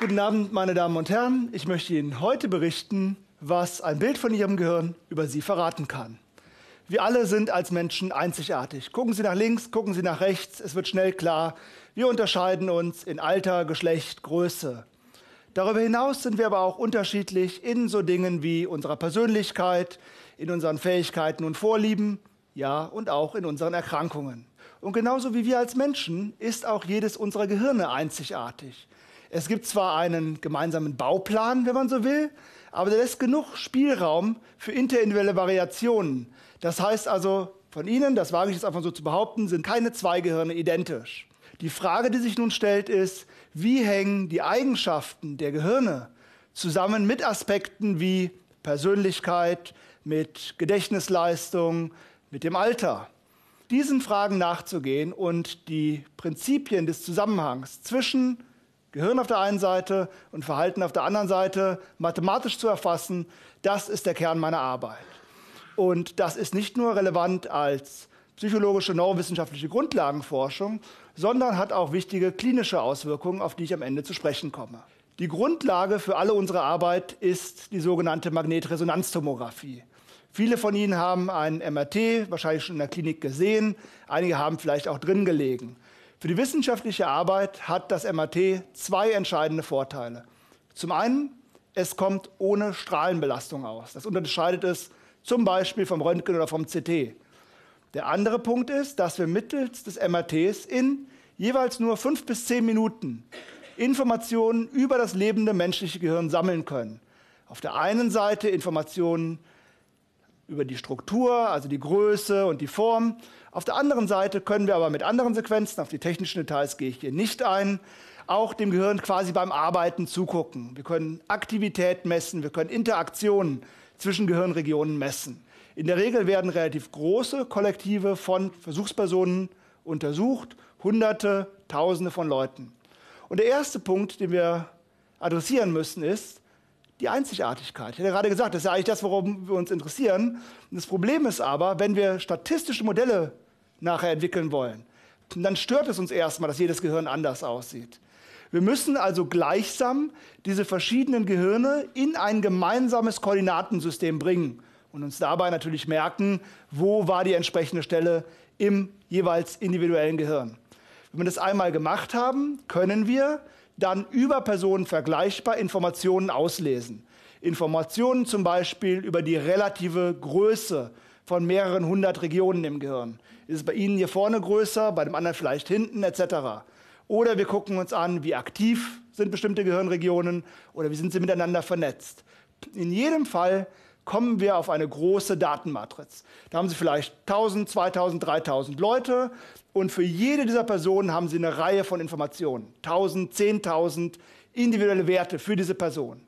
Guten Abend, meine Damen und Herren. Ich möchte Ihnen heute berichten, was ein Bild von Ihrem Gehirn über Sie verraten kann. Wir alle sind als Menschen einzigartig. Gucken Sie nach links, gucken Sie nach rechts, es wird schnell klar, wir unterscheiden uns in Alter, Geschlecht, Größe. Darüber hinaus sind wir aber auch unterschiedlich in so Dingen wie unserer Persönlichkeit, in unseren Fähigkeiten und Vorlieben, ja, und auch in unseren Erkrankungen. Und genauso wie wir als Menschen ist auch jedes unserer Gehirne einzigartig. Es gibt zwar einen gemeinsamen Bauplan, wenn man so will, aber der lässt genug Spielraum für interindividuelle Variationen. Das heißt also, von Ihnen, das wage ich jetzt einfach so zu behaupten, sind keine zwei Gehirne identisch. Die Frage, die sich nun stellt, ist, wie hängen die Eigenschaften der Gehirne zusammen mit Aspekten wie Persönlichkeit, mit Gedächtnisleistung, mit dem Alter? Diesen Fragen nachzugehen und die Prinzipien des Zusammenhangs zwischen Gehirn auf der einen Seite und Verhalten auf der anderen Seite mathematisch zu erfassen, das ist der Kern meiner Arbeit. Und das ist nicht nur relevant als psychologische, neurowissenschaftliche Grundlagenforschung, sondern hat auch wichtige klinische Auswirkungen, auf die ich am Ende zu sprechen komme. Die Grundlage für alle unsere Arbeit ist die sogenannte Magnetresonanztomographie. Viele von Ihnen haben ein MRT wahrscheinlich schon in der Klinik gesehen, einige haben vielleicht auch drin gelegen. Für die wissenschaftliche Arbeit hat das MRT zwei entscheidende Vorteile. Zum einen, es kommt ohne Strahlenbelastung aus. Das unterscheidet es zum Beispiel vom Röntgen oder vom CT. Der andere Punkt ist, dass wir mittels des MRTs in jeweils nur fünf bis zehn Minuten Informationen über das lebende menschliche Gehirn sammeln können. Auf der einen Seite Informationen über die Struktur, also die Größe und die Form. Auf der anderen Seite können wir aber mit anderen Sequenzen, auf die technischen Details gehe ich hier nicht ein, auch dem Gehirn quasi beim Arbeiten zugucken. Wir können Aktivität messen, wir können Interaktionen zwischen Gehirnregionen messen. In der Regel werden relativ große Kollektive von Versuchspersonen untersucht, Hunderte, Tausende von Leuten. Und der erste Punkt, den wir adressieren müssen, ist, die Einzigartigkeit. Ich hatte gerade gesagt, das ist ja eigentlich das, worum wir uns interessieren. Das Problem ist aber, wenn wir statistische Modelle nachher entwickeln wollen, dann stört es uns erstmal, dass jedes Gehirn anders aussieht. Wir müssen also gleichsam diese verschiedenen Gehirne in ein gemeinsames Koordinatensystem bringen und uns dabei natürlich merken, wo war die entsprechende Stelle im jeweils individuellen Gehirn. Wenn wir das einmal gemacht haben, können wir dann über Personen vergleichbar Informationen auslesen. Informationen zum Beispiel über die relative Größe von mehreren hundert Regionen im Gehirn. Ist es bei Ihnen hier vorne größer, bei dem anderen vielleicht hinten etc. Oder wir gucken uns an, wie aktiv sind bestimmte Gehirnregionen oder wie sind sie miteinander vernetzt. In jedem Fall kommen wir auf eine große Datenmatrix. Da haben Sie vielleicht 1000, 2000, 3000 Leute und für jede dieser Personen haben Sie eine Reihe von Informationen. 1000, 10.000 individuelle Werte für diese Person.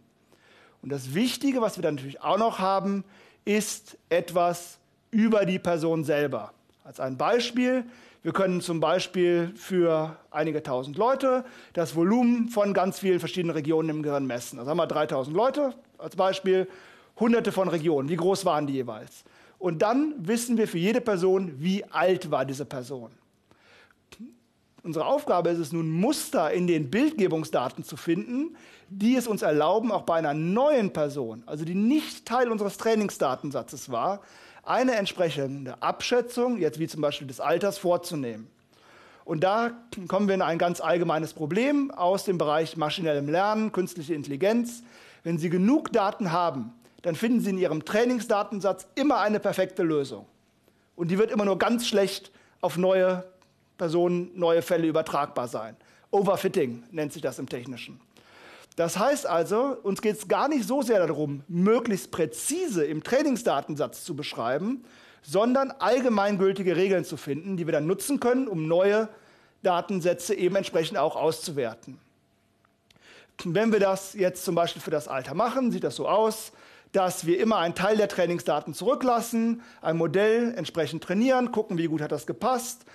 Und das Wichtige, was wir dann natürlich auch noch haben, ist etwas über die Person selber. Als ein Beispiel, wir können zum Beispiel für einige tausend Leute das Volumen von ganz vielen verschiedenen Regionen im Gehirn messen. Also haben wir 3000 Leute als Beispiel hunderte von Regionen. Wie groß waren die jeweils? Und dann wissen wir für jede Person, wie alt war diese Person. Unsere Aufgabe ist es nun, Muster in den Bildgebungsdaten zu finden, die es uns erlauben, auch bei einer neuen Person, also die nicht Teil unseres Trainingsdatensatzes war, eine entsprechende Abschätzung, jetzt wie zum Beispiel des Alters, vorzunehmen. Und da kommen wir in ein ganz allgemeines Problem aus dem Bereich maschinellem Lernen, künstliche Intelligenz. Wenn Sie genug Daten haben, dann finden Sie in Ihrem Trainingsdatensatz immer eine perfekte Lösung. Und die wird immer nur ganz schlecht auf neue Personen, neue Fälle übertragbar sein. Overfitting nennt sich das im Technischen. Das heißt also, uns geht es gar nicht so sehr darum, möglichst präzise im Trainingsdatensatz zu beschreiben, sondern allgemeingültige Regeln zu finden, die wir dann nutzen können, um neue Datensätze eben entsprechend auch auszuwerten. Wenn wir das jetzt zum Beispiel für das Alter machen, sieht das so aus dass wir immer einen Teil der Trainingsdaten zurücklassen, ein Modell entsprechend trainieren, gucken, wie gut hat das gepasst,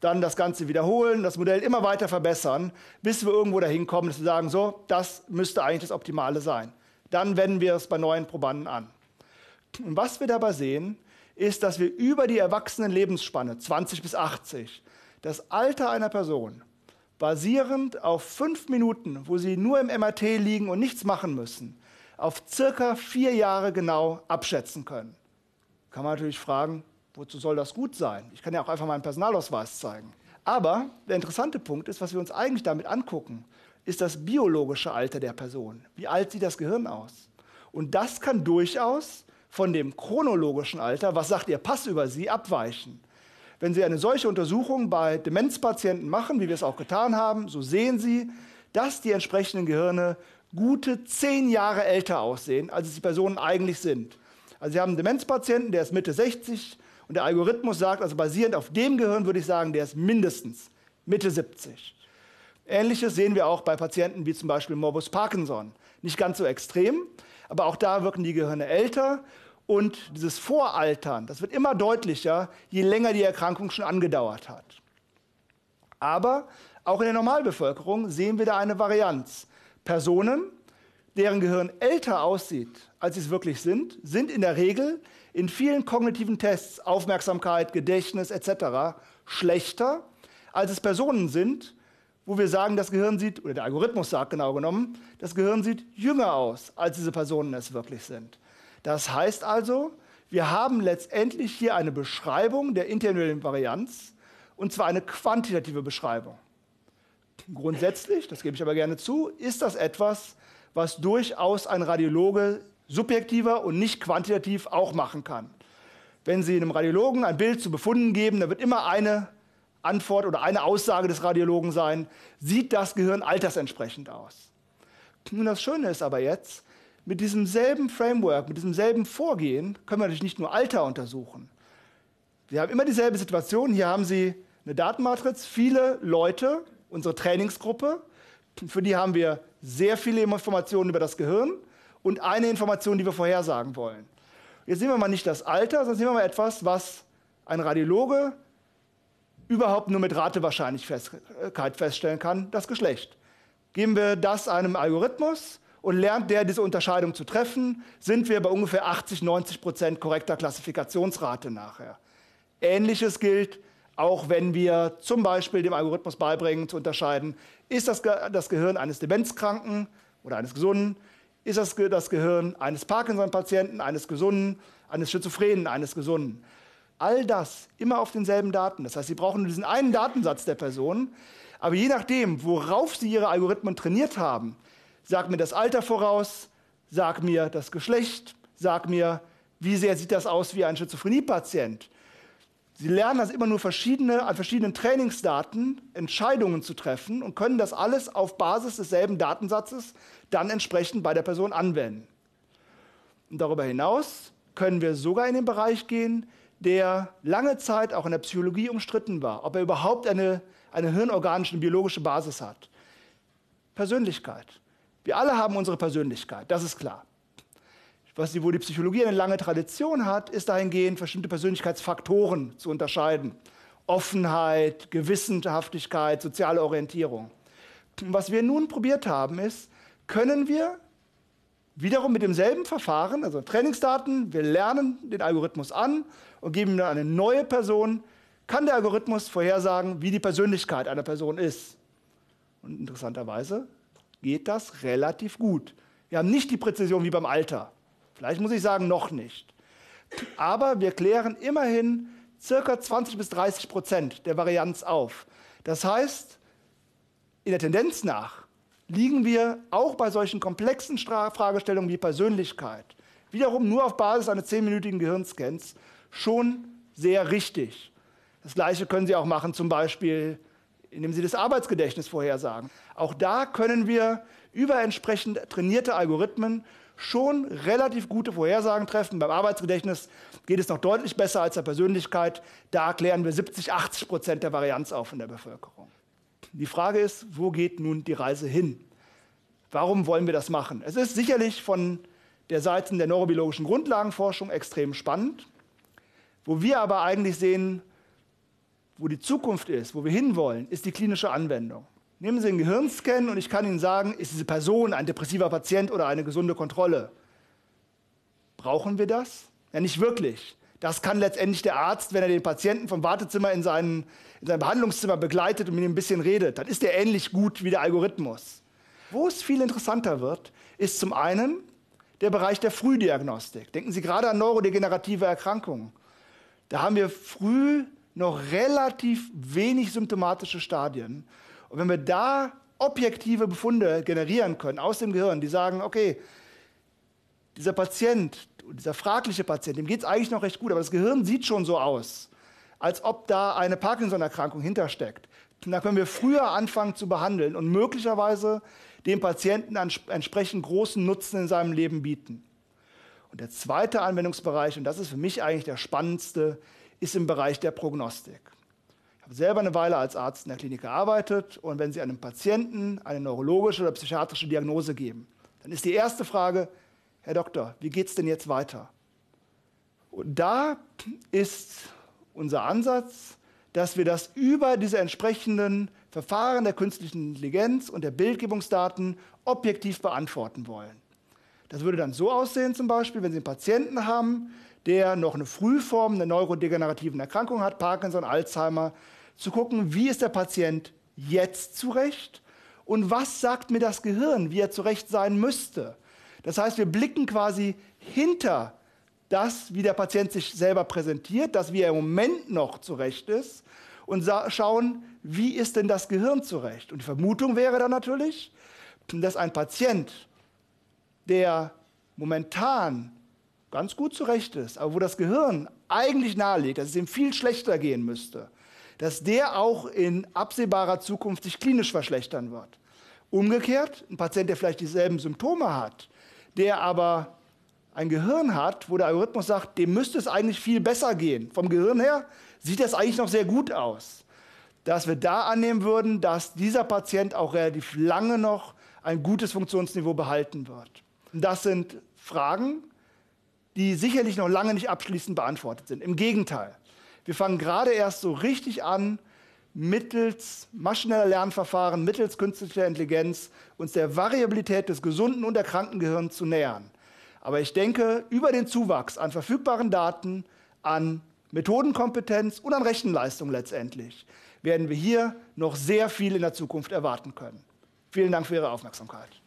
dann das Ganze wiederholen, das Modell immer weiter verbessern, bis wir irgendwo dahin kommen, dass wir sagen, so, das müsste eigentlich das Optimale sein. Dann wenden wir es bei neuen Probanden an. Und was wir dabei sehen, ist, dass wir über die Erwachsenenlebensspanne 20 bis 80 das Alter einer Person basierend auf fünf Minuten, wo Sie nur im MRT liegen und nichts machen müssen, auf circa vier Jahre genau abschätzen können. Kann man natürlich fragen, wozu soll das gut sein? Ich kann ja auch einfach meinen Personalausweis zeigen. Aber der interessante Punkt ist, was wir uns eigentlich damit angucken, ist das biologische Alter der Person. Wie alt sieht das Gehirn aus? Und das kann durchaus von dem chronologischen Alter, was sagt Ihr Pass über Sie, abweichen. Wenn Sie eine solche Untersuchung bei Demenzpatienten machen, wie wir es auch getan haben, so sehen Sie, dass die entsprechenden Gehirne gute zehn Jahre älter aussehen, als es die Personen eigentlich sind. Also Sie haben einen Demenzpatienten, der ist Mitte 60 und der Algorithmus sagt, also basierend auf dem Gehirn würde ich sagen, der ist mindestens Mitte 70. Ähnliches sehen wir auch bei Patienten wie zum Beispiel Morbus Parkinson. Nicht ganz so extrem, aber auch da wirken die Gehirne älter und dieses Voraltern, das wird immer deutlicher, je länger die Erkrankung schon angedauert hat. Aber auch in der Normalbevölkerung sehen wir da eine Varianz. Personen, deren Gehirn älter aussieht, als sie es wirklich sind, sind in der Regel in vielen kognitiven Tests, Aufmerksamkeit, Gedächtnis etc., schlechter, als es Personen sind, wo wir sagen, das Gehirn sieht, oder der Algorithmus sagt genau genommen, das Gehirn sieht jünger aus, als diese Personen es wirklich sind. Das heißt also, wir haben letztendlich hier eine Beschreibung der individuellen Varianz, und zwar eine quantitative Beschreibung. Grundsätzlich, das gebe ich aber gerne zu, ist das etwas, was durchaus ein Radiologe subjektiver und nicht quantitativ auch machen kann. Wenn Sie einem Radiologen ein Bild zu Befunden geben, dann wird immer eine Antwort oder eine Aussage des Radiologen sein, sieht das Gehirn altersentsprechend aus. Nun, das Schöne ist aber jetzt, mit diesem selben Framework, mit diesem selben Vorgehen können wir natürlich nicht nur Alter untersuchen. Wir haben immer dieselbe Situation. Hier haben Sie eine Datenmatrix, viele Leute, unsere Trainingsgruppe, für die haben wir sehr viele Informationen über das Gehirn und eine Information, die wir vorhersagen wollen. Jetzt sehen wir mal nicht das Alter, sondern sehen wir mal etwas, was ein Radiologe überhaupt nur mit Ratewahrscheinlichkeit feststellen kann, das Geschlecht. Geben wir das einem Algorithmus und lernt der diese Unterscheidung zu treffen, sind wir bei ungefähr 80, 90 Prozent korrekter Klassifikationsrate nachher. Ähnliches gilt auch wenn wir zum Beispiel dem Algorithmus beibringen, zu unterscheiden, ist das, Ge das Gehirn eines Demenzkranken oder eines Gesunden, ist das, Ge das Gehirn eines Parkinson-Patienten, eines Gesunden, eines Schizophrenen, eines Gesunden. All das immer auf denselben Daten. Das heißt, Sie brauchen nur diesen einen Datensatz der Person, aber je nachdem, worauf Sie Ihre Algorithmen trainiert haben, sag mir das Alter voraus, sag mir das Geschlecht, sag mir, wie sehr sieht das aus wie ein Schizophrenie-Patient, Sie lernen also immer nur verschiedene, an verschiedenen Trainingsdaten Entscheidungen zu treffen und können das alles auf Basis desselben Datensatzes dann entsprechend bei der Person anwenden. Und darüber hinaus können wir sogar in den Bereich gehen, der lange Zeit auch in der Psychologie umstritten war, ob er überhaupt eine, eine hirnorganische, biologische Basis hat. Persönlichkeit. Wir alle haben unsere Persönlichkeit, das ist klar was die, wo die Psychologie eine lange Tradition hat, ist dahingehend, bestimmte Persönlichkeitsfaktoren zu unterscheiden. Offenheit, Gewissenhaftigkeit, soziale Orientierung. Was wir nun probiert haben, ist, können wir wiederum mit demselben Verfahren, also Trainingsdaten, wir lernen den Algorithmus an und geben dann eine neue Person, kann der Algorithmus vorhersagen, wie die Persönlichkeit einer Person ist. Und interessanterweise geht das relativ gut. Wir haben nicht die Präzision wie beim Alter. Vielleicht muss ich sagen, noch nicht. Aber wir klären immerhin circa 20 bis 30 Prozent der Varianz auf. Das heißt, in der Tendenz nach liegen wir auch bei solchen komplexen Fragestellungen wie Persönlichkeit, wiederum nur auf Basis eines zehnminütigen Gehirnscans, schon sehr richtig. Das Gleiche können Sie auch machen, zum Beispiel, indem Sie das Arbeitsgedächtnis vorhersagen. Auch da können wir über entsprechend trainierte Algorithmen schon relativ gute Vorhersagen treffen. Beim Arbeitsgedächtnis geht es noch deutlich besser als der Persönlichkeit. Da erklären wir 70, 80 Prozent der Varianz auf in der Bevölkerung. Die Frage ist, wo geht nun die Reise hin? Warum wollen wir das machen? Es ist sicherlich von der Seite der neurobiologischen Grundlagenforschung extrem spannend. Wo wir aber eigentlich sehen, wo die Zukunft ist, wo wir hinwollen, ist die klinische Anwendung. Nehmen Sie einen Gehirnscan und ich kann Ihnen sagen, ist diese Person ein depressiver Patient oder eine gesunde Kontrolle? Brauchen wir das? Ja, nicht wirklich. Das kann letztendlich der Arzt, wenn er den Patienten vom Wartezimmer in, seinen, in sein Behandlungszimmer begleitet und mit ihm ein bisschen redet, dann ist der ähnlich gut wie der Algorithmus. Wo es viel interessanter wird, ist zum einen der Bereich der Frühdiagnostik. Denken Sie gerade an neurodegenerative Erkrankungen. Da haben wir früh noch relativ wenig symptomatische Stadien. Und wenn wir da objektive Befunde generieren können aus dem Gehirn, die sagen, okay, dieser Patient, dieser fragliche Patient, dem geht es eigentlich noch recht gut, aber das Gehirn sieht schon so aus, als ob da eine Parkinson-Erkrankung hintersteckt. Da können wir früher anfangen zu behandeln und möglicherweise dem Patienten entsprechend großen Nutzen in seinem Leben bieten. Und der zweite Anwendungsbereich, und das ist für mich eigentlich der spannendste, ist im Bereich der Prognostik. Ich habe selber eine Weile als Arzt in der Klinik gearbeitet und wenn Sie einem Patienten eine neurologische oder psychiatrische Diagnose geben, dann ist die erste Frage, Herr Doktor, wie geht es denn jetzt weiter? Und da ist unser Ansatz, dass wir das über diese entsprechenden Verfahren der künstlichen Intelligenz und der Bildgebungsdaten objektiv beantworten wollen. Das würde dann so aussehen, zum Beispiel, wenn Sie einen Patienten haben, der noch eine Frühform einer neurodegenerativen Erkrankung hat, Parkinson, Alzheimer, zu gucken, wie ist der Patient jetzt zurecht und was sagt mir das Gehirn, wie er zurecht sein müsste. Das heißt, wir blicken quasi hinter das, wie der Patient sich selber präsentiert, das, wie er im Moment noch zurecht ist und schauen, wie ist denn das Gehirn zurecht. Und die Vermutung wäre dann natürlich, dass ein Patient, der momentan ganz gut zurecht ist, aber wo das Gehirn eigentlich nahelegt, dass es ihm viel schlechter gehen müsste, dass der auch in absehbarer Zukunft sich klinisch verschlechtern wird. Umgekehrt, ein Patient, der vielleicht dieselben Symptome hat, der aber ein Gehirn hat, wo der Algorithmus sagt, dem müsste es eigentlich viel besser gehen. Vom Gehirn her sieht das eigentlich noch sehr gut aus. Dass wir da annehmen würden, dass dieser Patient auch relativ lange noch ein gutes Funktionsniveau behalten wird. Das sind Fragen, die sicherlich noch lange nicht abschließend beantwortet sind. Im Gegenteil, wir fangen gerade erst so richtig an, mittels maschineller Lernverfahren, mittels künstlicher Intelligenz uns der Variabilität des gesunden und der kranken Gehirns zu nähern. Aber ich denke, über den Zuwachs an verfügbaren Daten, an Methodenkompetenz und an Rechenleistung letztendlich, werden wir hier noch sehr viel in der Zukunft erwarten können. Vielen Dank für Ihre Aufmerksamkeit.